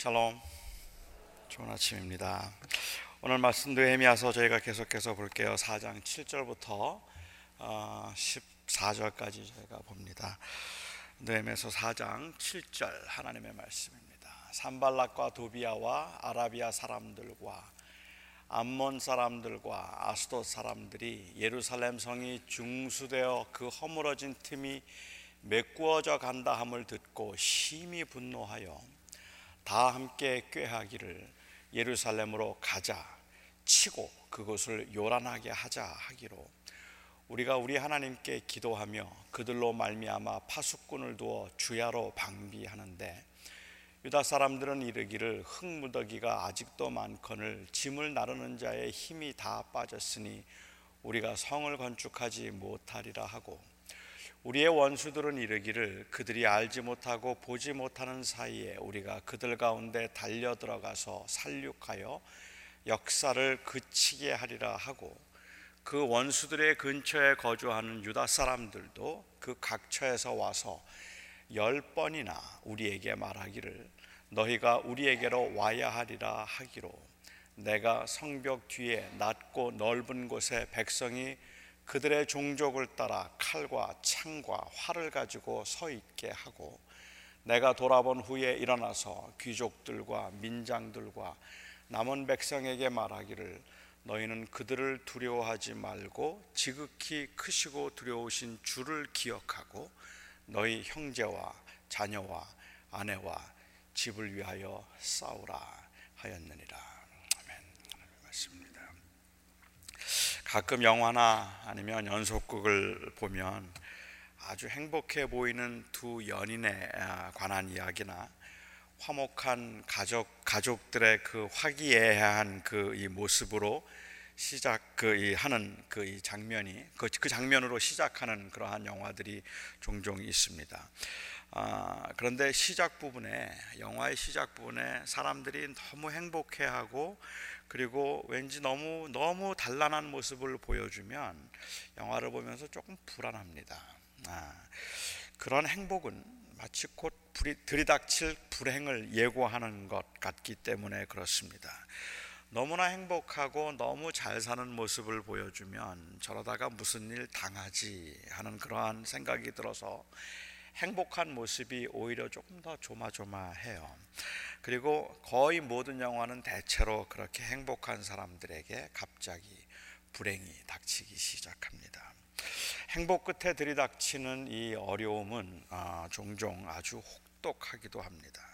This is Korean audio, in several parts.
샬롬. 좋은 아침입니다. 오늘 말씀도 헤미야서 저희가 계속해서 볼게요. 4장 7절부터 14절까지 저희가 봅니다. 느헤미야서 4장 7절 하나님의 말씀입니다. 산발락과 도비아와 아라비아 사람들과 암몬 사람들과 아스돗 사람들이 예루살렘 성이 중수되어 그 허물어진 틈이 메꾸어져 간다 함을 듣고 심히 분노하여 다 함께 꾀하기를 예루살렘으로 가자 치고 그곳을 요란하게 하자 하기로 우리가 우리 하나님께 기도하며 그들로 말미암아 파수꾼을 두어 주야로 방비하는데 유다 사람들은 이르기를 흙무더기가 아직도 많거늘 짐을 나르는 자의 힘이 다 빠졌으니 우리가 성을 건축하지 못하리라 하고 우리의 원수들은 이르기를 그들이 알지 못하고 보지 못하는 사이에 우리가 그들 가운데 달려 들어가서 살육하여 역사를 그치게 하리라 하고 그 원수들의 근처에 거주하는 유다 사람들도 그 각처에서 와서 열 번이나 우리에게 말하기를 너희가 우리에게로 와야 하리라 하기로 내가 성벽 뒤에 낮고 넓은 곳에 백성이 그들의 종족을 따라 칼과 창과 활을 가지고 서 있게 하고 내가 돌아본 후에 일어나서 귀족들과 민장들과 남은 백성에게 말하기를 너희는 그들을 두려워하지 말고 지극히 크시고 두려우신 주를 기억하고 너희 형제와 자녀와 아내와 집을 위하여 싸우라 하였느니라. 가끔 영화나 아니면 연속극을 보면 아주 행복해 보이는 두 연인에 아, 관한 이야기나 화목한 가족 가족들의 그 화기애애한 그 이 모습으로 시작 그 하는 그 이 장면이 그, 그 장면으로 시작하는 그러한 영화들이 종종 있습니다. 아, 그런데 시작 부분에 영화의 시작 부분에 사람들이 너무 행복해하고 그리고 왠지 너무 너무 단란한 모습을 보여주면 영화를 보면서 조금 불안합니다. 아, 그런 행복은 마치 곧 불이, 들이닥칠 불행을 예고하는 것 같기 때문에 그렇습니다. 너무나 행복하고 너무 잘 사는 모습을 보여주면 저러다가 무슨 일 당하지 하는 그러한 생각이 들어서 행복한 모습이 오히려 조금 더 조마조마해요. 그리고 거의 모든 영화는 대체로 그렇게 행복한 사람들에게 갑자기 불행이 닥치기 시작합니다. 행복 끝에 들이닥치는 이 어려움은 아, 종종 아주 혹독하기도 합니다.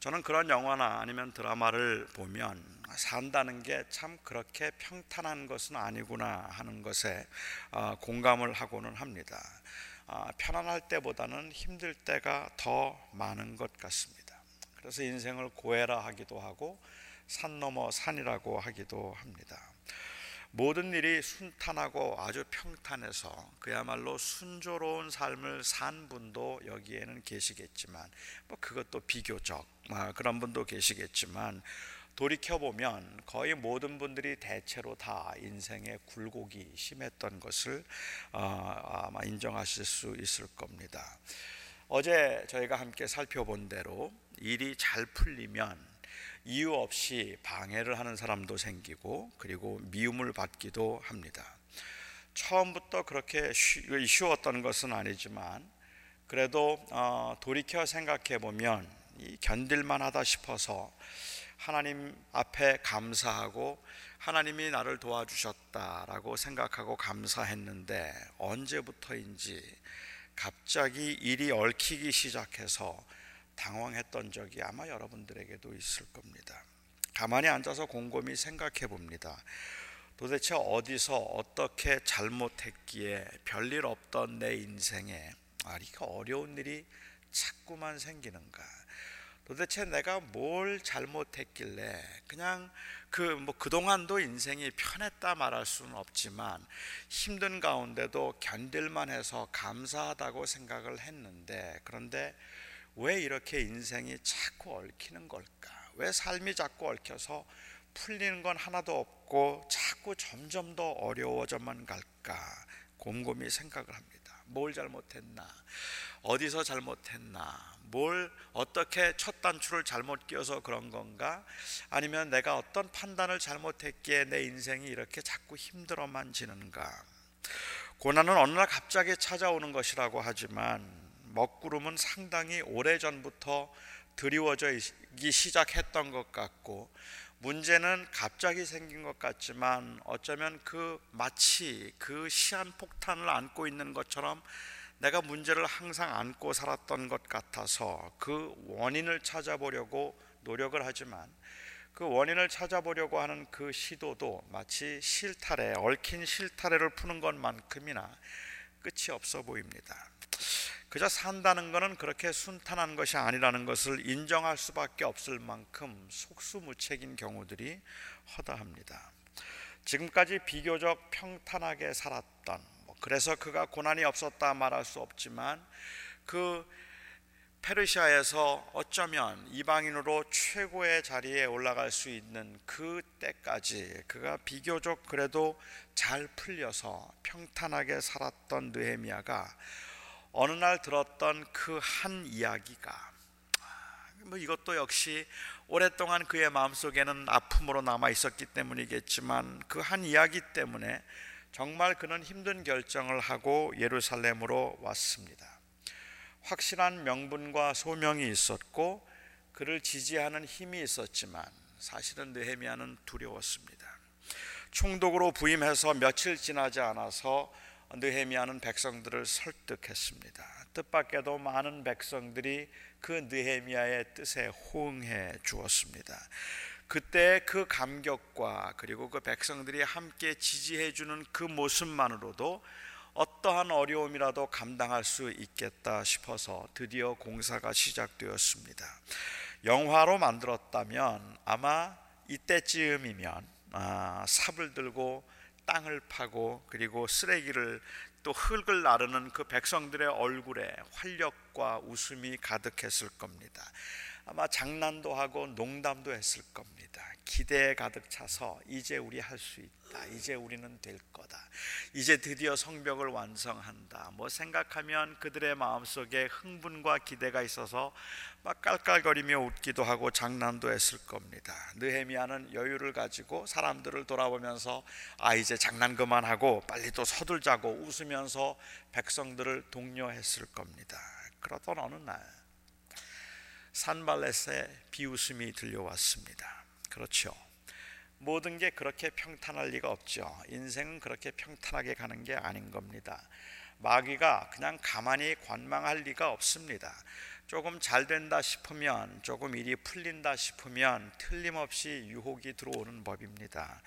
저는 그런 영화나 아니면 드라마를 보면 산다는 게 참 그렇게 평탄한 것은 아니구나 하는 것에 아, 공감을 하고는 합니다. 아, 편안할 때보다는 힘들 때가 더 많은 것 같습니다. 그래서 인생을 고해라 하기도 하고 산 넘어 산이라고 하기도 합니다. 모든 일이 순탄하고 아주 평탄해서 그야말로 순조로운 삶을 산 분도 여기에는 계시겠지만 뭐 그것도 비교적 아, 그런 분도 계시겠지만 돌이켜 보면 거의 모든 분들이 대체로 다 인생의 굴곡이 심했던 것을 아, 아마 인정하실 수 있을 겁니다. 어제 저희가 함께 살펴본 대로 일이 잘 풀리면 이유 없이 방해를 하는 사람도 생기고 그리고 미움을 받기도 합니다. 처음부터 그렇게 쉬웠던 것은 아니지만 그래도 어, 돌이켜 생각해 보면 견딜만 하다 싶어서 하나님 앞에 감사하고 하나님이 나를 도와주셨다라고 생각하고 감사했는데 언제부터인지 갑자기 일이 얽히기 시작해서 당황했던 적이 아마 여러분들에게도 있을 겁니다. 가만히 앉아서 곰곰이 생각해 봅니다. 도대체 어디서 어떻게 잘못했기에 별일 없던 내 인생에 아, 이렇게 어려운 일이 자꾸만 생기는가? 도대체 내가 뭘 잘못했길래 그냥 그 뭐 그동안도 인생이 편했다 말할 수는 없지만 힘든 가운데도 견딜만 해서 감사하다고 생각을 했는데 그런데 왜 이렇게 인생이 자꾸 얽히는 걸까? 왜 삶이 자꾸 얽혀서 풀리는 건 하나도 없고 자꾸 점점 더 어려워져만 갈까? 곰곰이 생각을 합니다. 뭘 잘못했나? 어디서 잘못했나? 뭘 어떻게 첫 단추를 잘못 끼워서 그런 건가? 아니면 내가 어떤 판단을 잘못했기에 내 인생이 이렇게 자꾸 힘들어만 지는가? 고난은 어느 날 갑자기 찾아오는 것이라고 하지만 먹구름은 상당히 오래전부터 드리워져기 시작했던 것 같고 문제는 갑자기 생긴 것 같지만 어쩌면 그 마치 그 시한폭탄을 안고 있는 것처럼 내가 문제를 항상 안고 살았던 것 같아서 그 원인을 찾아보려고 노력을 하지만 그 원인을 찾아보려고 하는 그 시도도 마치 실타래, 얽힌 실타래를 푸는 것만큼이나 끝이 없어 보입니다. 그저 산다는 것은 그렇게 순탄한 것이 아니라는 것을 인정할 수밖에 없을 만큼 속수무책인 경우들이 허다합니다. 지금까지 비교적 평탄하게 살았던 그래서 그가 고난이 없었다 말할 수 없지만 그 페르시아에서 어쩌면 이방인으로 최고의 자리에 올라갈 수 있는 그 때까지 그가 비교적 그래도 잘 풀려서 평탄하게 살았던 느헤미야가 어느 날 들었던 그 한 이야기가 뭐 이것도 역시 오랫동안 그의 마음속에는 아픔으로 남아 있었기 때문이겠지만 그 한 이야기 때문에 정말 그는 힘든 결정을 하고 예루살렘으로 왔습니다. 확실한 명분과 소명이 있었고 그를 지지하는 힘이 있었지만 사실은 느헤미야는 두려웠습니다. 총독으로 부임해서 며칠 지나지 않아서 느헤미야는 백성들을 설득했습니다. 뜻밖에도 많은 백성들이 그 느헤미야의 뜻에 호응해 주었습니다. 그때 그 감격과 그리고 그 백성들이 함께 지지해 주는 그 모습만으로도 어떠한 어려움이라도 감당할 수 있겠다 싶어서 드디어 공사가 시작되었습니다. 영화로 만들었다면 아마 이때쯤이면 아, 삽을 들고 땅을 파고 그리고 쓰레기를 또 흙을 나르는 그 백성들의 얼굴에 활력과 웃음이 가득했을 겁니다. 아마 장난도 하고 농담도 했을 겁니다. 기대에 가득 차서 이제 우리 할 수 있다. 이제 우리는 될 거다. 이제 드디어 성벽을 완성한다. 뭐 생각하면 그들의 마음속에 흥분과 기대가 있어서 막 깔깔거리며 웃기도 하고 장난도 했을 겁니다. 느헤미야는 여유를 가지고 사람들을 돌아보면서 아 이제 장난 그만하고 빨리 또 서둘자고 웃으면서 백성들을 독려했을 겁니다. 그러던 어느 날 산발렛의 비웃음이 들려왔습니다. 그렇죠. 모든 게 그렇게 평탄할 리가 없죠. 인생은 그렇게 평탄하게 가는 게 아닌 겁니다. 마귀가 그냥 가만히 관망할 리가 없습니다. 조금 잘 된다 싶으면 조금 일이 풀린다 싶으면 틀림없이 유혹이 들어오는 법입니다.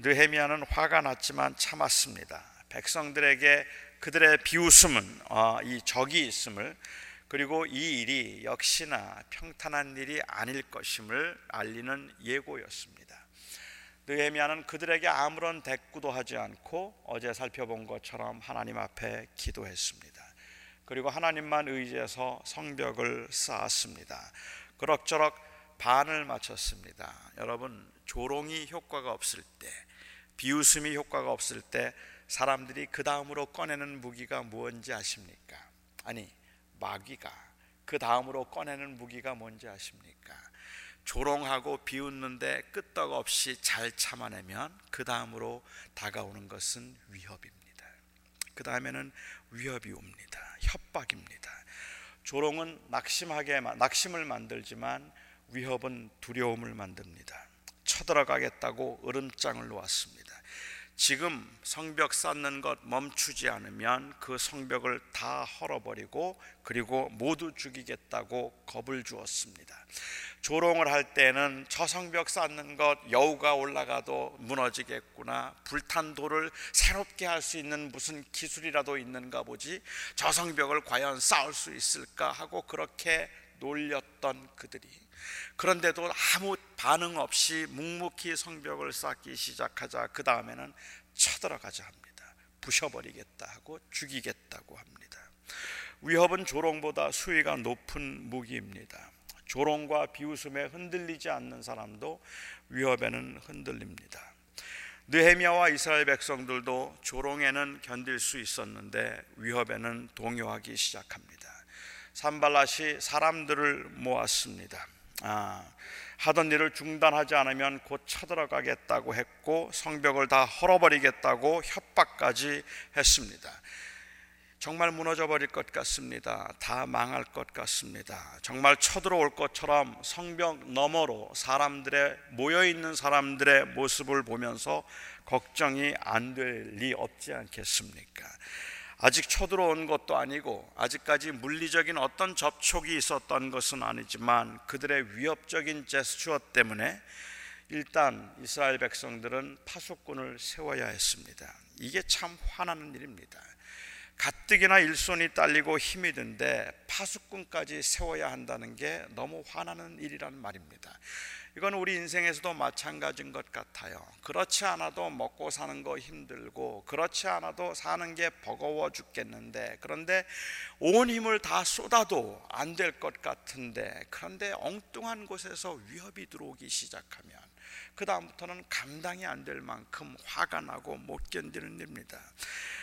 느헤미야는 화가 났지만 참았습니다. 백성들에게 그들의 비웃음은 어, 이 적이 있음을 그리고 이 일이 역시나 평탄한 일이 아닐 것임을 알리는 예고였습니다. 느헤미야는 그들에게 아무런 대꾸도 하지 않고 어제 살펴본 것처럼 하나님 앞에 기도했습니다. 그리고 하나님만 의지해서 성벽을 쌓았습니다. 그럭저럭 반을 마쳤습니다. 여러분 조롱이 효과가 없을 때, 비웃음이 효과가 없을 때 사람들이 그 다음으로 꺼내는 무기가 무엇인지 아십니까? 아니 마귀가 그 다음으로 꺼내는 무기가 뭔지 아십니까? 조롱하고 비웃는데 끄떡없이 잘 참아내면 그 다음으로 다가오는 것은 위협입니다. 그 다음에는 위협이 옵니다. 협박입니다. 조롱은 낙심하게 낙심을 만들지만 위협은 두려움을 만듭니다. 쳐들어가겠다고 으름장을 놓았습니다. 지금 성벽 쌓는 것 멈추지 않으면 그 성벽을 다 헐어버리고 그리고 모두 죽이겠다고 겁을 주었습니다. 조롱을 할 때는 저 성벽 쌓는 것 여우가 올라가도 무너지겠구나. 불탄 돌을 새롭게 할 수 있는 무슨 기술이라도 있는가 보지. 저 성벽을 과연 쌓을 수 있을까 하고 그렇게 놀렸던 그들이 그런데도 아무 반응 없이 묵묵히 성벽을 쌓기 시작하자 그 다음에는 쳐들어가자 합니다. 부셔버리겠다 하고 죽이겠다고 합니다. 위협은 조롱보다 수위가 높은 무기입니다. 조롱과 비웃음에 흔들리지 않는 사람도 위협에는 흔들립니다. 느헤미야와 이스라엘 백성들도 조롱에는 견딜 수 있었는데 위협에는 동요하기 시작합니다. 산발랏이 사람들을 모았습니다. 아, 하던 일을 중단하지 않으면 곧 쳐들어가겠다고 했고 성벽을 다 헐어버리겠다고 협박까지 했습니다. 정말 무너져 버릴 것 같습니다. 다 망할 것 같습니다. 정말 쳐들어올 것처럼 성벽 너머로 사람들의 모여 있는 사람들의 모습을 보면서 걱정이 안 될 리 없지 않겠습니까? 아직 쳐들어온 것도 아니고 아직까지 물리적인 어떤 접촉이 있었던 것은 아니지만 그들의 위협적인 제스처 때문에 일단 이스라엘 백성들은 파수꾼을 세워야 했습니다. 이게 참 화나는 일입니다. 가뜩이나 일손이 딸리고 힘이 든데 파수꾼까지 세워야 한다는 게 너무 화나는 일이라는 말입니다. 이건 우리 인생에서도 마찬가지인 것 같아요. 그렇지 않아도 먹고 사는 거 힘들고, 그렇지 않아도 사는 게 버거워 죽겠는데, 그런데 온 힘을 다 쏟아도 안 될 것 같은데, 그런데 엉뚱한 곳에서 위협이 들어오기 시작하면, 그다음부터는 감당이 안 될 만큼 화가 나고 못 견디는 일입니다.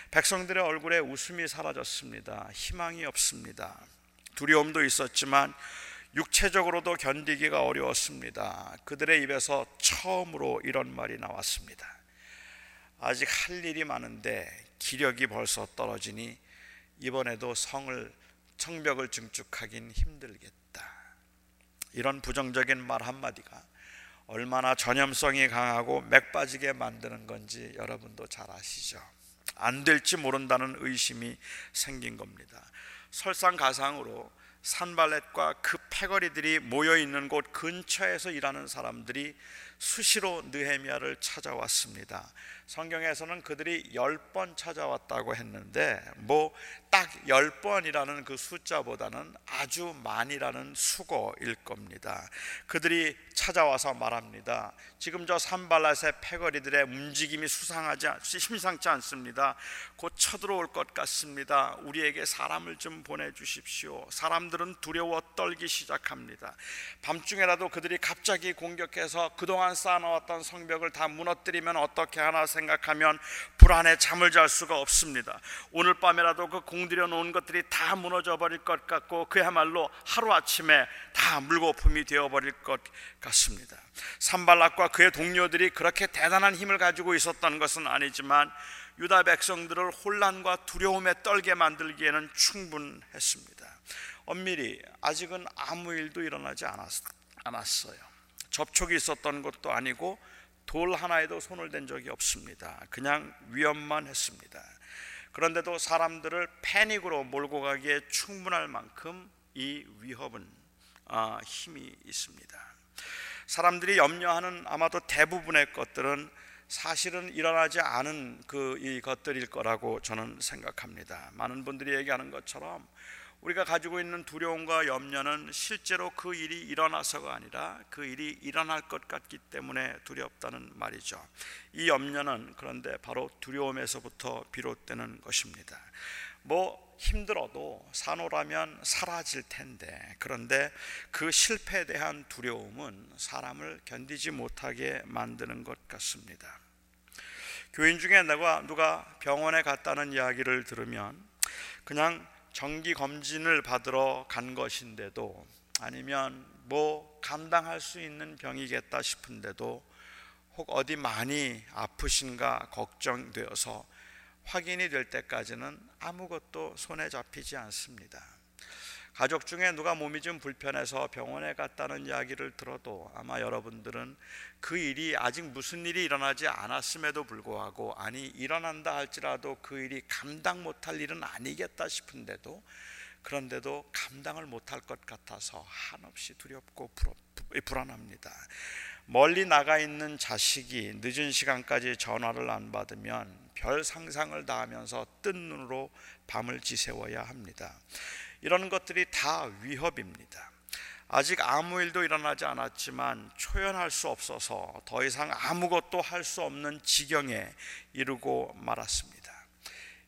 백성들의 얼굴에 웃음이 사라졌습니다. 희망이 없습니다. 두려움도 있었지만 육체적으로도 견디기가 어려웠습니다. 그들의 입에서 처음으로 이런 말이 나왔습니다. 아직 할 일이 많은데 기력이 벌써 떨어지니 이번에도 성을 성벽을 증축하긴 힘들겠다. 이런 부정적인 말 한마디가 얼마나 전염성이 강하고 맥 빠지게 만드는 건지 여러분도 잘 아시죠? 안 될지 모른다는 의심이 생긴 겁니다. 설상가상으로 산발렛과 그 패거리들이 모여 있는 곳 근처에서 일하는 사람들이 수시로 느헤미야를 찾아왔습니다. 성경에서는 그들이 열번 찾아왔다고 했는데 뭐딱열 번이라는 그 숫자보다는 아주 많이라는 수거일 겁니다. 그들이 찾아와서 말합니다. 지금 저 산발랏의 패거리들의 움직임이 수상하지 심상치 않습니다. 곧 쳐들어올 것 같습니다. 우리에게 사람을 좀 보내 주십시오. 사람들은 두려워 떨기 시작합니다. 밤중에라도 그들이 갑자기 공격해서 그동안 쌓아놓았던 성벽을 다 무너뜨리면 어떻게 하나 생각하면 불안에 잠을 잘 수가 없습니다. 오늘 밤에라도 그 공들여 놓은 것들이 다 무너져 버릴 것 같고 그야말로 하루 아침에 다 물거품이 되어 버릴 것 같습니다. 산발락과 그의 동료들이 그렇게 대단한 힘을 가지고 있었던 것은 아니지만 유다 백성들을 혼란과 두려움에 떨게 만들기에는 충분했습니다. 엄밀히 아직은 아무 일도 일어나지 않았 어요. 접촉이 있었던 것도 아니고 돌 하나에도 손을 댄 적이 없습니다. 그냥 위험만 했습니다. 그런데도 사람들을 패닉으로 몰고 가기에 충분할 만큼 이 위협은 아, 힘이 있습니다. 사람들이 염려하는 아마도 대부분의 것들은 사실은 일어나지 않은 그 이 것들일 거라고 저는 생각합니다. 많은 분들이 얘기하는 것처럼 우리가 가지고 있는 두려움과 염려는 실제로 그 일이 일어나서가 아니라 그 일이 일어날 것 같기 때문에 두렵다는 말이죠. 이 염려는 그런데 바로 두려움에서부터 비롯되는 것입니다. 뭐 힘들어도 산호라면 사라질 텐데 그런데 그 실패에 대한 두려움은 사람을 견디지 못하게 만드는 것 같습니다. 교인 중에 내가 누가 병원에 갔다는 이야기를 들으면 그냥 정기 검진을 받으러 간 것인데도 아니면 뭐 감당할 수 있는 병이겠다 싶은데도 혹 어디 많이 아프신가 걱정되어서 확인이 될 때까지는 아무것도 손에 잡히지 않습니다. 가족 중에 누가 몸이 좀 불편해서 병원에 갔다는 이야기를 들어도 아마 여러분들은 그 일이 아직 무슨 일이 일어나지 않았음에도 불구하고 아니 일어난다 할지라도 그 일이 감당 못할 일은 아니겠다 싶은데도 그런데도 감당을 못할 것 같아서 한없이 두렵고 불안합니다. 멀리 나가 있는 자식이 늦은 시간까지 전화를 안 받으면 별 상상을 다 하면서 뜬 눈으로 밤을 지새워야 합니다. 이런 것들이 다 위협입니다. 아직 아무 일도 일어나지 않았지만 초연할 수 없어서 더 이상 아무것도 할 수 없는 지경에 이르고 말았습니다.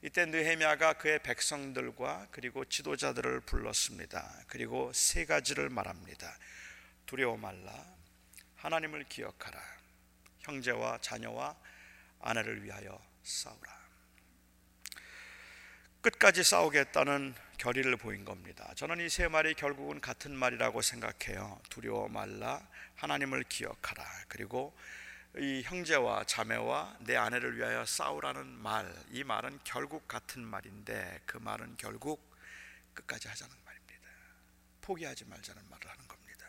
이때 느헤미야가 그의 백성들과 그리고 지도자들을 불렀습니다. 그리고 세 가지를 말합니다. 두려워 말라. 하나님을 기억하라. 형제와 자녀와 아내를 위하여 싸우라. 끝까지 싸우겠다는 결의를 보인 겁니다. 저는 이 세 말이 결국은 같은 말이라고 생각해요. 두려워 말라, 하나님을 기억하라. 그리고 이 형제와 자매와 내 아내를 위하여 싸우라는 말, 이 말은 결국 같은 말인데 그 말은 결국 끝까지 하자는 말입니다. 포기하지 말자는 말을 하는 겁니다.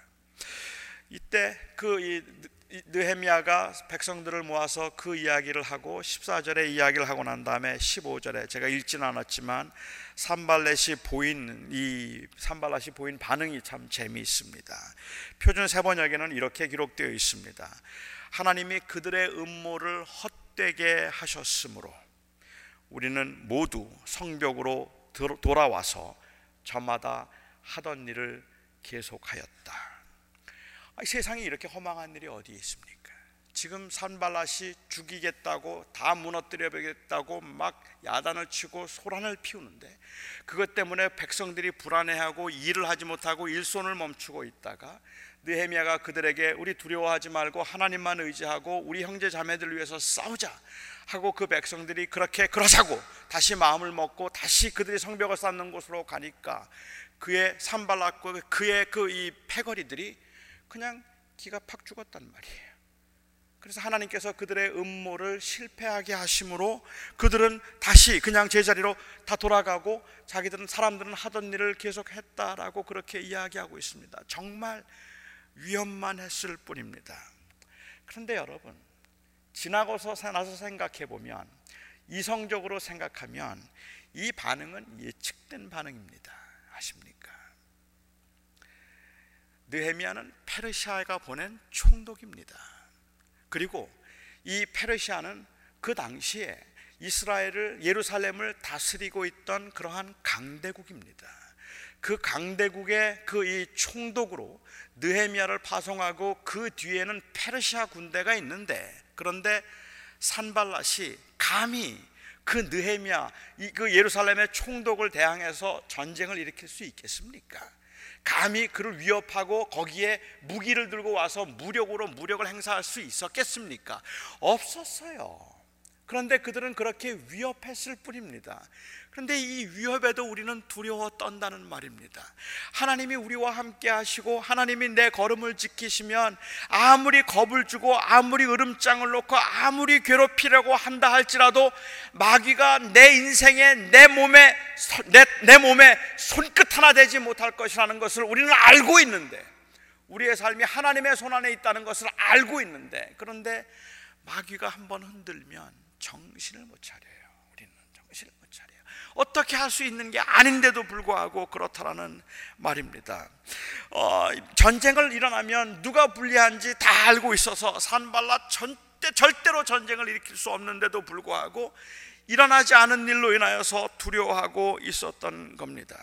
이때 그이 느헤미야가 백성들을 모아서 그 이야기를 하고 14절에 이야기를 하고 난 다음에 15절에 제가 읽지는 않았지만 산발렛이 보인 이 산발렛이 보인 반응이 참 재미있습니다. 표준 세번역에는 이렇게 기록되어 있습니다. 하나님이 그들의 음모를 헛되게 하셨으므로 우리는 모두 성벽으로 돌아와서 저마다 하던 일을 계속하였다. 세상에 이렇게 허망한 일이 어디 있습니까? 지금 산발라시 죽이겠다고 다 무너뜨려 보겠다고 막 야단을 치고 소란을 피우는데 그것 때문에 백성들이 불안해하고 일을 하지 못하고 일손을 멈추고 있다가 느헤미야가 그들에게 우리 두려워하지 말고 하나님만 의지하고 우리 형제 자매들 위해서 싸우자 하고 그 백성들이 그렇게 그러자고 다시 마음을 먹고 다시 그들이 성벽을 쌓는 곳으로 가니까 그의 산발락과 그의 그 이 패거리들이 그냥 기가 팍 죽었단 말이에요. 그래서 하나님께서 그들의 음모를 실패하게 하심으로 그들은 다시 그냥 제자리로 다 돌아가고 자기들은 사람들은 하던 일을 계속했다라고 그렇게 이야기하고 있습니다. 정말 위험만 했을 뿐입니다. 그런데 여러분 지나고서 나서 생각해 보면 이성적으로 생각하면 이 반응은 예측된 반응입니다. 아십니까? 느헤미야는 페르시아가 보낸 총독입니다. 그리고 이 페르시아는 그 당시에 이스라엘을 예루살렘을 다스리고 있던 그러한 강대국입니다. 그 강대국의 그 이 총독으로 느헤미야를 파송하고 그 뒤에는 페르시아 군대가 있는데 그런데 산발랏이 감히 그 느헤미야 그 예루살렘의 총독을 대항해서 전쟁을 일으킬 수 있겠습니까? 감히 그를 위협하고 거기에 무기를 들고 와서 무력으로 무력을 행사할 수 있었겠습니까? 없었어요. 그런데 그들은 그렇게 위협했을 뿐입니다. 그런데 이 위협에도 우리는 두려워 떤다는 말입니다. 하나님이 우리와 함께 하시고 하나님이 내 걸음을 지키시면 아무리 겁을 주고 아무리 으름장을 놓고 아무리 괴롭히려고 한다 할지라도 마귀가 내 인생에 내 몸에 내, 내 몸에 손끝 하나 되지 못할 것이라는 것을 우리는 알고 있는데 우리의 삶이 하나님의 손 안에 있다는 것을 알고 있는데 그런데 마귀가 한번 흔들면 정신을 못 차려요. 우리는 정신을 못 차려요. 어떻게 할 수 있는 게 아닌데도 불구하고 그렇다라는 말입니다. 어, 전쟁을 일어나면 누가 불리한지 다 알고 있어서 산발라 절대, 절대로 전쟁을 일으킬 수 없는데도 불구하고 일어나지 않은 일로 인하여서 두려워하고 있었던 겁니다.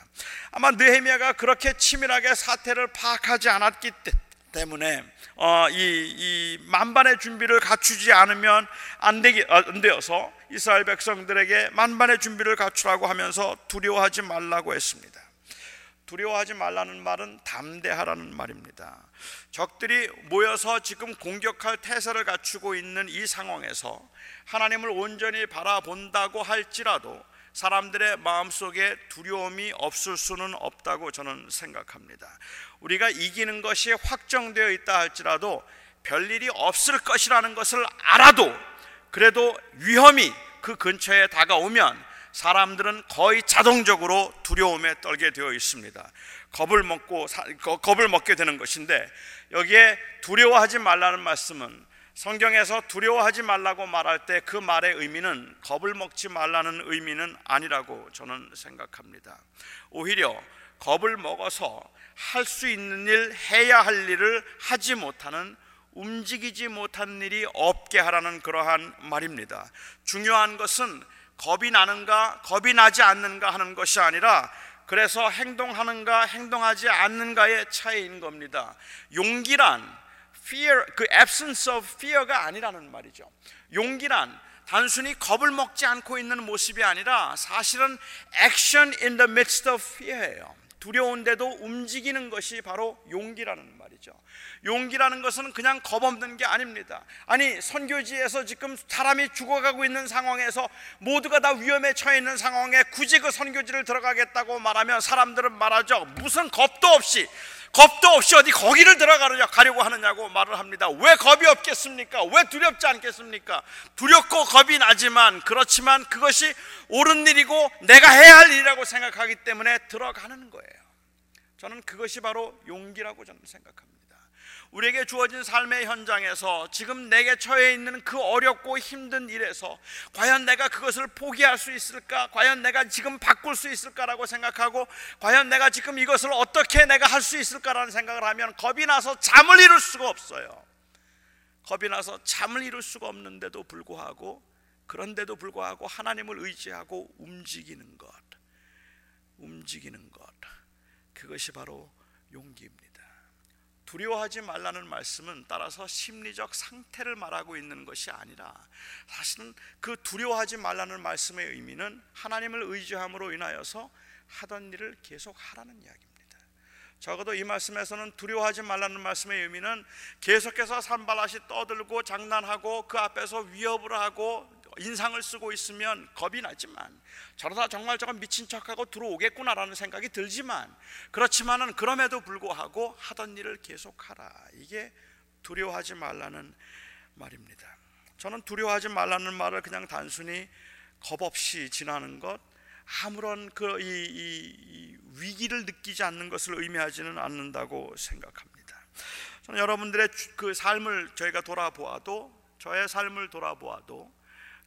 아마 느헤미야가 그렇게 치밀하게 사태를 파악하지 않았기 때문에 어, 이, 이 만반의 준비를 갖추지 않으면 안, 되기, 아, 안 되어서 이스라엘 백성들에게 만반의 준비를 갖추라고 하면서 두려워하지 말라고 했습니다. 두려워하지 말라는 말은 담대하라는 말입니다. 적들이 모여서 지금 공격할 태세를 갖추고 있는 이 상황에서 하나님을 온전히 바라본다고 할지라도 사람들의 마음속에 두려움이 없을 수는 없다고 저는 생각합니다. 우리가 이기는 것이 확정되어 있다 할지라도 별일이 없을 것이라는 것을 알아도 그래도 위험이 그 근처에 다가오면 사람들은 거의 자동적으로 두려움에 떨게 되어 있습니다. 겁을 먹고 겁을 먹게 되는 것인데 여기에 두려워하지 말라는 말씀은 성경에서 두려워하지 말라고 말할 때 그 말의 의미는 겁을 먹지 말라는 의미는 아니라고 저는 생각합니다. 오히려 겁을 먹어서 할 수 있는 일, 해야 할 일을 하지 못하는 움직이지 못한 일이 없게 하라는 그러한 말입니다. 중요한 것은 겁이 나는가, 겁이 나지 않는가 하는 것이 아니라 그래서 행동하는가, 행동하지 않는가의 차이인 겁니다. 용기란 fear 그 absence of fear가 아니라는 말이죠. 용기란 단순히 겁을 먹지 않고 있는 모습이 아니라 사실은 action in the midst of fear예요. 두려운데도 움직이는 것이 바로 용기라는 말이죠. 용기라는 것은 그냥 겁 없는 게 아닙니다. 아니, 선교지에서 지금 사람이 죽어가고 있는 상황에서 모두가 다 위험에 처해 있는 상황에 굳이 그 선교지를 들어가겠다고 말하면 사람들은 말하죠. 무슨 겁도 없이 겁도 없이 어디 거기를 들어가려 가려고 하느냐고 말을 합니다. 왜 겁이 없겠습니까? 왜 두렵지 않겠습니까? 두렵고 겁이 나지만 그렇지만 그것이 옳은 일이고 내가 해야 할 일이라고 생각하기 때문에 들어가는 거예요. 저는 그것이 바로 용기라고 저는 생각합니다. 우리에게 주어진 삶의 현장에서 지금 내게 처해 있는 그 어렵고 힘든 일에서 과연 내가 그것을 포기할 수 있을까? 과연 내가 지금 바꿀 수 있을까라고 생각하고 과연 내가 지금 이것을 어떻게 내가 할 수 있을까라는 생각을 하면 겁이 나서 잠을 이룰 수가 없어요. 겁이 나서 잠을 이룰 수가 없는데도 불구하고 그런데도 불구하고 하나님을 의지하고 움직이는 것, 움직이는 것, 그것이 바로 용기입니다. 두려워하지 말라는 말씀은 따라서 심리적 상태를 말하고 있는 것이 아니라 사실은 그 두려워하지 말라는 말씀의 의미는 하나님을 의지함으로 인하여서 하던 일을 계속 하라는 이야기입니다. 적어도 이 말씀에서는 두려워하지 말라는 말씀의 의미는 계속해서 산발라시 떠들고 장난하고 그 앞에서 위협을 하고 인상을 쓰고 있으면 겁이 나지만 저러다 정말 저건 미친 척하고 들어오겠구나라는 생각이 들지만 그렇지만은 그럼에도 불구하고 하던 일을 계속하라 이게 두려워하지 말라는 말입니다. 저는 두려워하지 말라는 말을 그냥 단순히 겁 없이 지나는 것 아무런 그 이, 이, 이 위기를 느끼지 않는 것을 의미하지는 않는다고 생각합니다. 저는 여러분들의 그 삶을 저희가 돌아보아도 저의 삶을 돌아보아도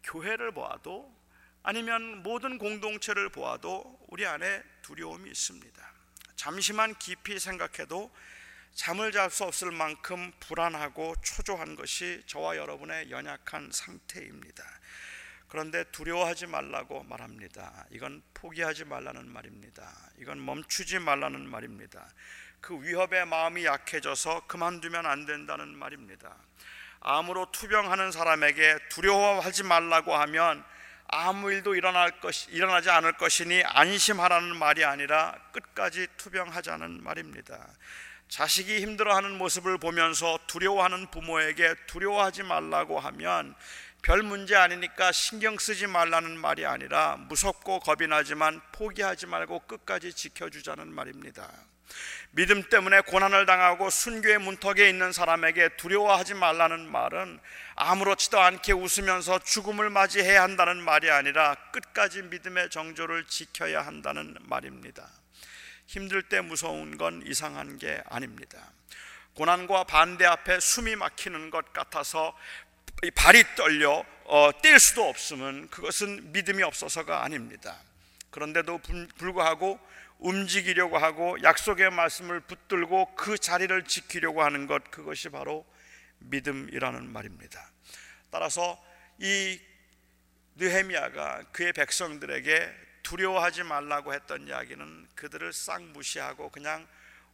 교회를 보아도 아니면 모든 공동체를 보아도 우리 안에 두려움이 있습니다. 잠시만 깊이 생각해도 잠을 잘 수 없을 만큼 불안하고 초조한 것이 저와 여러분의 연약한 상태입니다. 그런데 두려워하지 말라고 말합니다. 이건 포기하지 말라는 말입니다. 이건 멈추지 말라는 말입니다. 그 위협의 마음이 약해져서 그만두면 안 된다는 말입니다. 암으로 투병하는 사람에게 두려워하지 말라고 하면 아무 일도 일어날 것 일어나지 않을 것이니 안심하라는 말이 아니라 끝까지 투병하자는 말입니다. 자식이 힘들어하는 모습을 보면서 두려워하는 부모에게 두려워하지 말라고 하면 별 문제 아니니까 신경 쓰지 말라는 말이 아니라 무섭고 겁이 나지만 포기하지 말고 끝까지 지켜주자는 말입니다. 믿음 때문에 고난을 당하고 순교의 문턱에 있는 사람에게 두려워하지 말라는 말은 아무렇지도 않게 웃으면서 죽음을 맞이해야 한다는 말이 아니라 끝까지 믿음의 정조를 지켜야 한다는 말입니다. 힘들 때 무서운 건 이상한 게 아닙니다. 고난과 반대 앞에 숨이 막히는 것 같아서 발이 떨려 어, 뛸 수도 없으면 그것은 믿음이 없어서가 아닙니다. 그런데도 불구하고 움직이려고 하고 약속의 말씀을 붙들고 그 자리를 지키려고 하는 것 그것이 바로 믿음이라는 말입니다. 따라서 이 느헤미야가 그의 백성들에게 두려워하지 말라고 했던 이야기는 그들을 싹 무시하고 그냥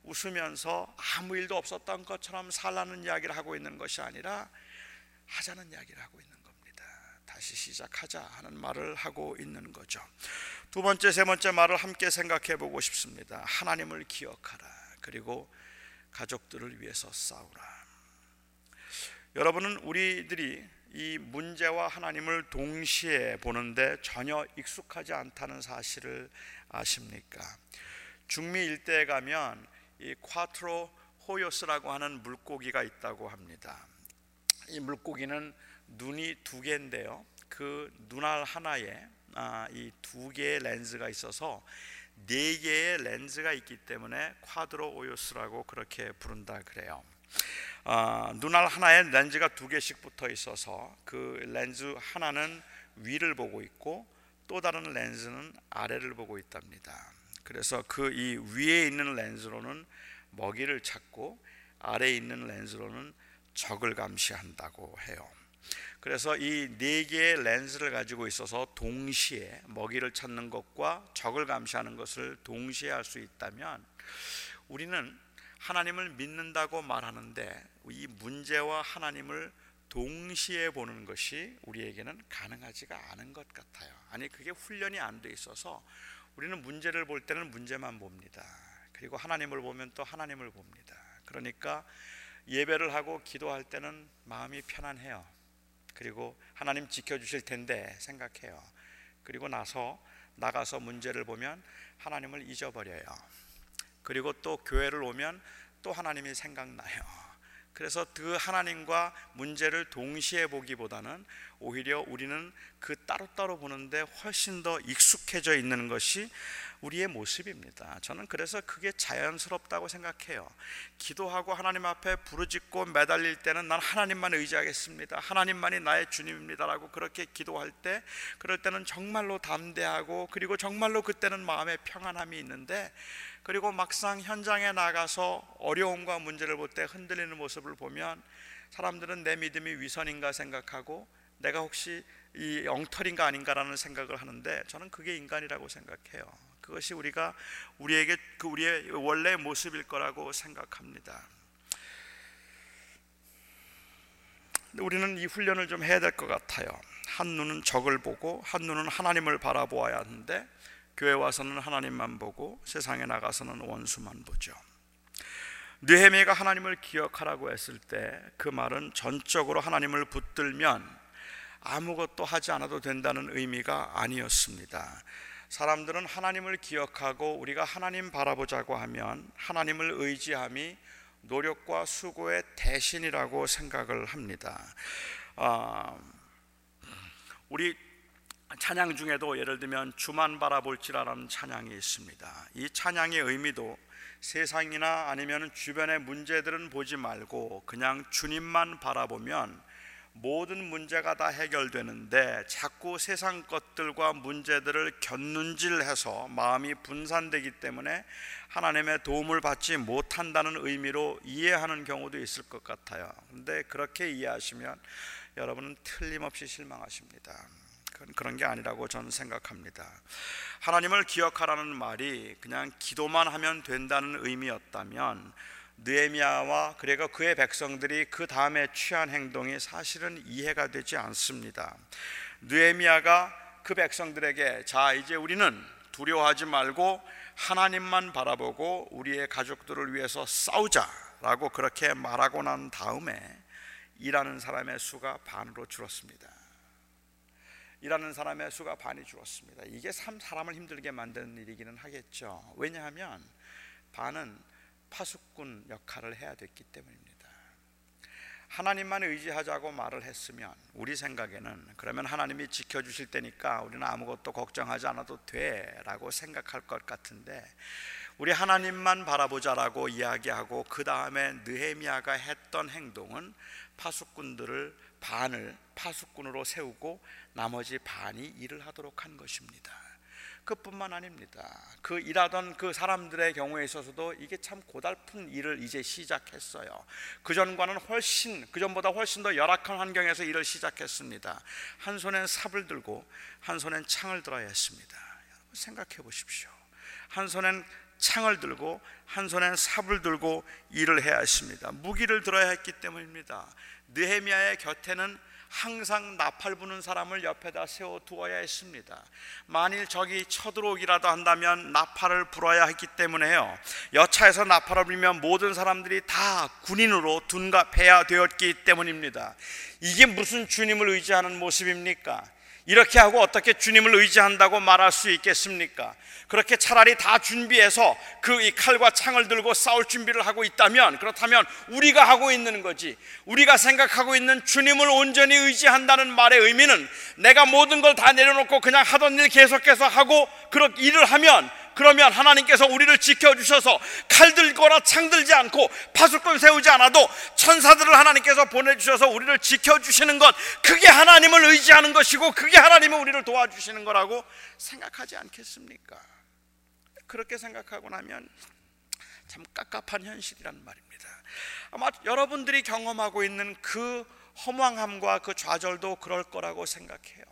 웃으면서 아무 일도 없었던 것처럼 살라는 이야기를 하고 있는 것이 아니라 하자는 이야기를 하고 있는 다. 다시 시작하자 하는 말을 하고 있는 거죠. 두 번째, 세 번째 말을 함께 생각해 보고 싶습니다. 하나님을 기억하라. 그리고 가족들을 위해서 싸우라. 여러분은 우리들이 이 문제와 하나님을 동시에 보는데 전혀 익숙하지 않다는 사실을 아십니까? 중미 일대에 가면 이 콰트로 호요스라고 하는 물고기가 있다고 합니다. 이 물고기는 눈이 두 개인데요. 그 눈알 하나에 아, 이두 개의 렌즈가 있어서 네 개의 렌즈가 있기 때문에 콰드로 오요스라고 그렇게 부른다 그래요. 아, 눈알 하나에 렌즈가 두 개씩 붙어 있어서 그 렌즈 하나는 위를 보고 있고 또 다른 렌즈는 아래를 보고 있답니다. 그래서 그 이 위에 있는 렌즈로는 먹이를 찾고 아래에 있는 렌즈로는 적을 감시한다고 해요. 그래서 이 네 개의 렌즈를 가지고 있어서 동시에 먹이를 찾는 것과 적을 감시하는 것을 동시에 할 수 있다면 우리는 하나님을 믿는다고 말하는데 이 문제와 하나님을 동시에 보는 것이 우리에게는 가능하지가 않은 것 같아요. 아니 그게 훈련이 안 돼 있어서 우리는 문제를 볼 때는 문제만 봅니다. 그리고 하나님을 보면 또 하나님을 봅니다. 그러니까 예배를 하고 기도할 때는 마음이 편안해요. 그리고 하나님 지켜주실 텐데 생각해요. 그리고 나서 나가서 문제를 보면 하나님을 잊어버려요. 그리고 또 교회를 오면 또 하나님이 생각나요. 그래서 그 하나님과 문제를 동시에 보기보다는 오히려 우리는 그 따로따로 보는데 훨씬 더 익숙해져 있는 것이 우리의 모습입니다. 저는 그래서 그게 자연스럽다고 생각해요. 기도하고 하나님 앞에 부르짖고 매달릴 때는 난 하나님만 의지하겠습니다. 하나님만이 나의 주님입니다라고 그렇게 기도할 때 그럴 때는 정말로 담대하고 그리고 정말로 그때는 마음에 평안함이 있는데 그리고 막상 현장에 나가서 어려움과 문제를 볼 때 흔들리는 모습을 보면 사람들은 내 믿음이 위선인가 생각하고 내가 혹시 이 엉터리인가 아닌가라는 생각을 하는데 저는 그게 인간이라고 생각해요. 그것이 우리가 우리에게 그 우리의 원래 모습일 거라고 생각합니다. 우리는 이 훈련을 좀 해야 될 것 같아요. 한 눈은 적을 보고 한 눈은 하나님을 바라보아야 하는데 교회 와서는 하나님만 보고 세상에 나가서는 원수만 보죠. 느헤미가 하나님을 기억하라고 했을 때 그 말은 전적으로 하나님을 붙들면 아무것도 하지 않아도 된다는 의미가 아니었습니다. 사람들은 하나님을 기억하고 우리가 하나님 바라보자고 하면 하나님을 의지함이 노력과 수고의 대신이라고 생각을 합니다. 아, 우리 찬양 중에도 예를 들면 주만 바라볼지라는 찬양이 있습니다. 이 찬양의 의미도 세상이나 아니면 주변의 문제들은 보지 말고 그냥 주님만 바라보면 모든 문제가 다 해결되는데 자꾸 세상 것들과 문제들을 견눈질해서 마음이 분산되기 때문에 하나님의 도움을 받지 못한다는 의미로 이해하는 경우도 있을 것 같아요. 근데 그렇게 이해하시면 여러분은 틀림없이 실망하십니다. 그런 게 아니라고 저는 생각합니다. 하나님을 기억하라는 말이 그냥 기도만 하면 된다는 의미였다면 느헤미야와 그리고 그의 백성들이 그 다음에 취한 행동이 사실은 이해가 되지 않습니다. 느헤미야가 그 백성들에게 자 이제 우리는 두려워하지 말고 하나님만 바라보고 우리의 가족들을 위해서 싸우자라고 그렇게 말하고 난 다음에 일하는 사람의 수가 반으로 줄었습니다. 일하는 사람의 수가 반이 줄었습니다. 이게 참 사람을 힘들게 만드는 일이기는 하겠죠. 왜냐하면 반은 파수꾼 역할을 해야 됐기 때문입니다. 하나님만 의지하자고 말을 했으면 우리 생각에는 그러면 하나님이 지켜주실 때니까 우리는 아무것도 걱정하지 않아도 돼라고 생각할 것 같은데 우리 하나님만 바라보자라고 이야기하고 그 다음에 느헤미야가 했던 행동은 파수꾼들을 반을 파수꾼으로 세우고 나머지 반이 일을 하도록 한 것입니다. 그뿐만 아닙니다. 그 일하던 그 사람들의 경우에 있어서도 이게 참 고달픈 일을 이제 시작했어요. 그 전과는 훨씬 그 전보다 훨씬 더 열악한 환경에서 일을 시작했습니다. 한 손엔 삽을 들고 한 손엔 창을 들어야 했습니다. 생각해 보십시오. 한 손엔 창을 들고 한 손엔 삽을 들고 일을 해야 했습니다. 무기를 들어야 했기 때문입니다. 느헤미야의 곁에는 항상 나팔 부는 사람을 옆에다 세워 두어야 했습니다. 만일 적이 쳐들어오기라도 한다면 나팔을 불어야 했기 때문에요. 여차에서 나팔을 불면 모든 사람들이 다 군인으로 둔갑해야 되었기 때문입니다. 이게 무슨 주님을 의지하는 모습입니까? 이렇게 하고 어떻게 주님을 의지한다고 말할 수 있겠습니까? 그렇게 차라리 다 준비해서 그 이 칼과 창을 들고 싸울 준비를 하고 있다면 그렇다면 우리가 하고 있는 거지 우리가 생각하고 있는 주님을 온전히 의지한다는 말의 의미는 내가 모든 걸 다 내려놓고 그냥 하던 일 계속해서 하고 그렇게 일을 하면 그러면 하나님께서 우리를 지켜주셔서 칼 들거나 창 들지 않고 파수꾼 세우지 않아도 천사들을 하나님께서 보내주셔서 우리를 지켜주시는 것 그게 하나님을 의지하는 것이고 그게 하나님은 우리를 도와주시는 거라고 생각하지 않겠습니까? 그렇게 생각하고 나면 참 깝깝한 현실이란 말입니다. 아마 여러분들이 경험하고 있는 그 허망함과 그 좌절도 그럴 거라고 생각해요.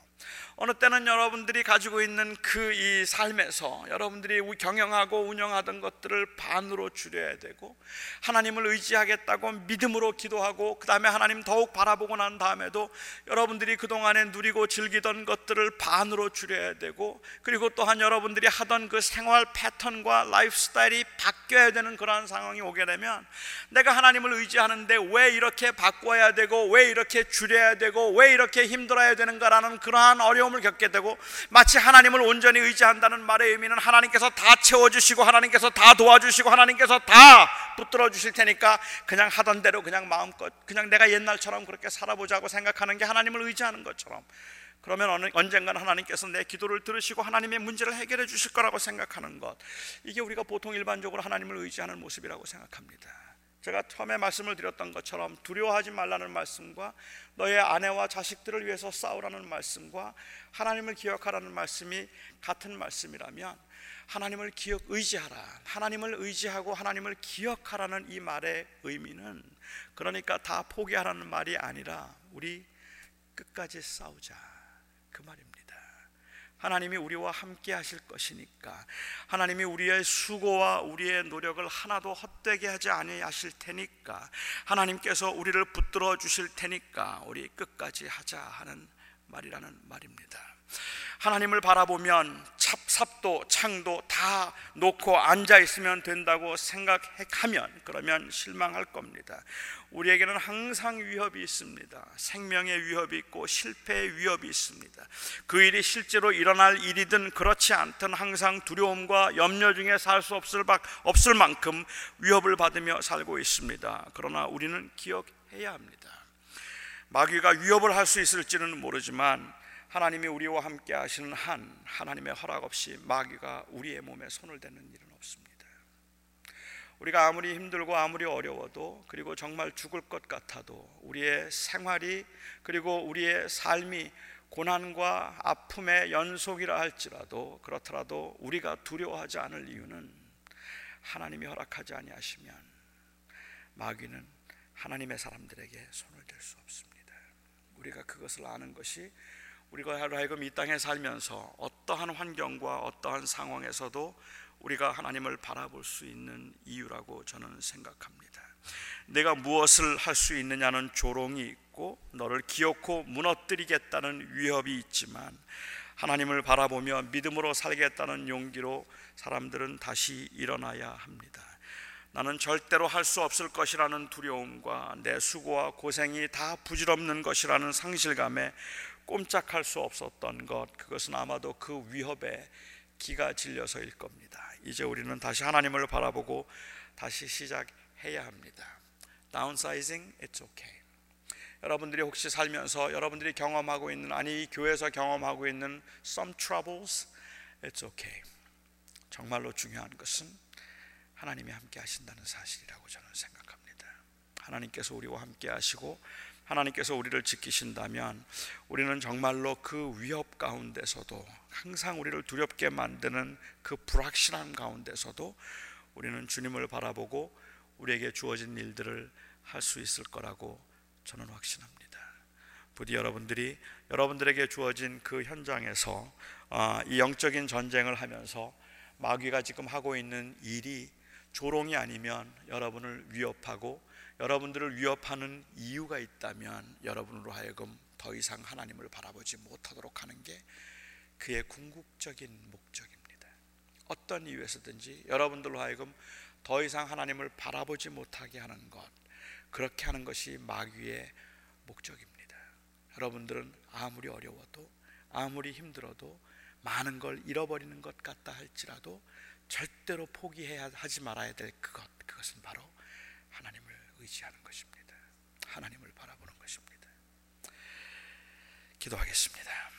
어느 때는 여러분들이 가지고 있는 그 이 삶에서 여러분들이 경영하고 운영하던 것들을 반으로 줄여야 되고 하나님을 의지하겠다고 믿음으로 기도하고 그 다음에 하나님 더욱 바라보고 난 다음에도 여러분들이 그동안에 누리고 즐기던 것들을 반으로 줄여야 되고 그리고 또한 여러분들이 하던 그 생활 패턴과 라이프 스타일이 바뀌어야 되는 그러한 상황이 오게 되면 내가 하나님을 의지하는데 왜 이렇게 바꿔야 되고 왜 이렇게 줄여야 되고 왜 이렇게 힘들어야 되는가라는 그러한 어려움 을 겪게 되고 마치 하나님을 온전히 의지한다는 말의 의미는 하나님께서 다 채워주시고 하나님께서 다 도와주시고 하나님께서 다 붙들어 주실 테니까 그냥 하던 대로 그냥 마음껏 그냥 내가 옛날처럼 그렇게 살아보자고 생각하는 게 하나님을 의지하는 것처럼 그러면 어느, 언젠가는 하나님께서 내 기도를 들으시고 하나님의 문제를 해결해 주실 거라고 생각하는 것. 이게 우리가 보통 일반적으로 하나님을 의지하는 모습이라고 생각합니다 제가 처음에 말씀을 드렸던 것처럼 두려워하지 말라는 말씀과 너의 아내와 자식들을 위해서 싸우라는 말씀과 하나님을 기억하라는 말씀이 같은 말씀이라면 하나님을 기억 의지하라. 하나님을 의지하고 하나님을 기억하라는 이 말의 의미는 그러니까 다 포기하라는 말이 아니라 우리 끝까지 싸우자. 그 말입니다. 하나님이 우리와 함께 하실 것이니까 하나님이 우리의 수고와 우리의 노력을 하나도 헛되게 하지 아니하실 테니까 하나님께서 우리를 붙들어 주실 테니까 우리 끝까지 하자 하는 말이라는 말입니다. 하나님을 바라보면 찹 삽도 창도 다 놓고 앉아 있으면 된다고 생각하면 그러면 실망할 겁니다. 우리에게는 항상 위협이 있습니다. 생명의 위협이 있고 실패의 위협이 있습니다. 그 일이 실제로 일어날 일이든 그렇지 않든 항상 두려움과 염려 중에 살 수 없을, 없을 만큼 위협을 받으며 살고 있습니다. 그러나 우리는 기억해야 합니다. 마귀가 위협을 할 수 있을지는 모르지만 하나님이 우리와 함께 하시는 한 하나님의 허락 없이 마귀가 우리의 몸에 손을 대는 일은 없습니다. 우리가 아무리 힘들고 아무리 어려워도 그리고 정말 죽을 것 같아도 우리의 생활이 그리고 우리의 삶이 고난과 아픔의 연속이라 할지라도 그렇더라도 우리가 두려워하지 않을 이유는 하나님이 허락하지 아니하시면 마귀는 하나님의 사람들에게 손을 댈 수 없습니다. 우리가 그것을 아는 것이 우리가 하여금 이 땅에 살면서 어떠한 환경과 어떠한 상황에서도 우리가 하나님을 바라볼 수 있는 이유라고 저는 생각합니다. 내가 무엇을 할 수 있느냐는 조롱이 있고 너를 기어코 무너뜨리겠다는 위협이 있지만 하나님을 바라보며 믿음으로 살겠다는 용기로 사람들은 다시 일어나야 합니다. 나는 절대로 할 수 없을 것이라는 두려움과 내 수고와 고생이 다 부질없는 것이라는 상실감에 꼼짝할 수 없었던 것 그것은 아마도 그 위협에 기가 질려서일 겁니다. 이제 우리는 다시 하나님을 바라보고 다시 시작해야 합니다. Downsizing, it's okay. 여러분들이 혹시 살면서 여러분들이 경험하고 있는 아니 교회에서 경험하고 있는 some troubles, it's okay. 정말로 중요한 것은 하나님이 함께 하신다는 사실이라고 저는 생각합니다. 하나님께서 우리와 함께 하시고 하나님께서 우리를 지키신다면 우리는 정말로 그 위협 가운데서도 항상 우리를 두렵게 만드는 그 불확실함 가운데서도 우리는 주님을 바라보고 우리에게 주어진 일들을 할 수 있을 거라고 저는 확신합니다. 부디 여러분들이 여러분들에게 주어진 그 현장에서 아, 이 영적인 전쟁을 하면서 마귀가 지금 하고 있는 일이 조롱이 아니면 여러분을 위협하고 여러분들을 위협하는 이유가 있다면 여러분으로 하여금 더 이상 하나님을 바라보지 못하도록 하는 게 그의 궁극적인 목적입니다. 어떤 이유에서든지 여러분들로 하여금 더 이상 하나님을 바라보지 못하게 하는 것, 그렇게 하는 것이 마귀의 목적입니다. 여러분들은 아무리 어려워도 아무리 힘들어도 많은 걸 잃어버리는 것 같다 할지라도 절대로 포기해야 하지 말아야 될 그것, 그것은 바로 하나님을 의지하는 것입니다. 하나님을 바라보는 것입니다. 기도하겠습니다.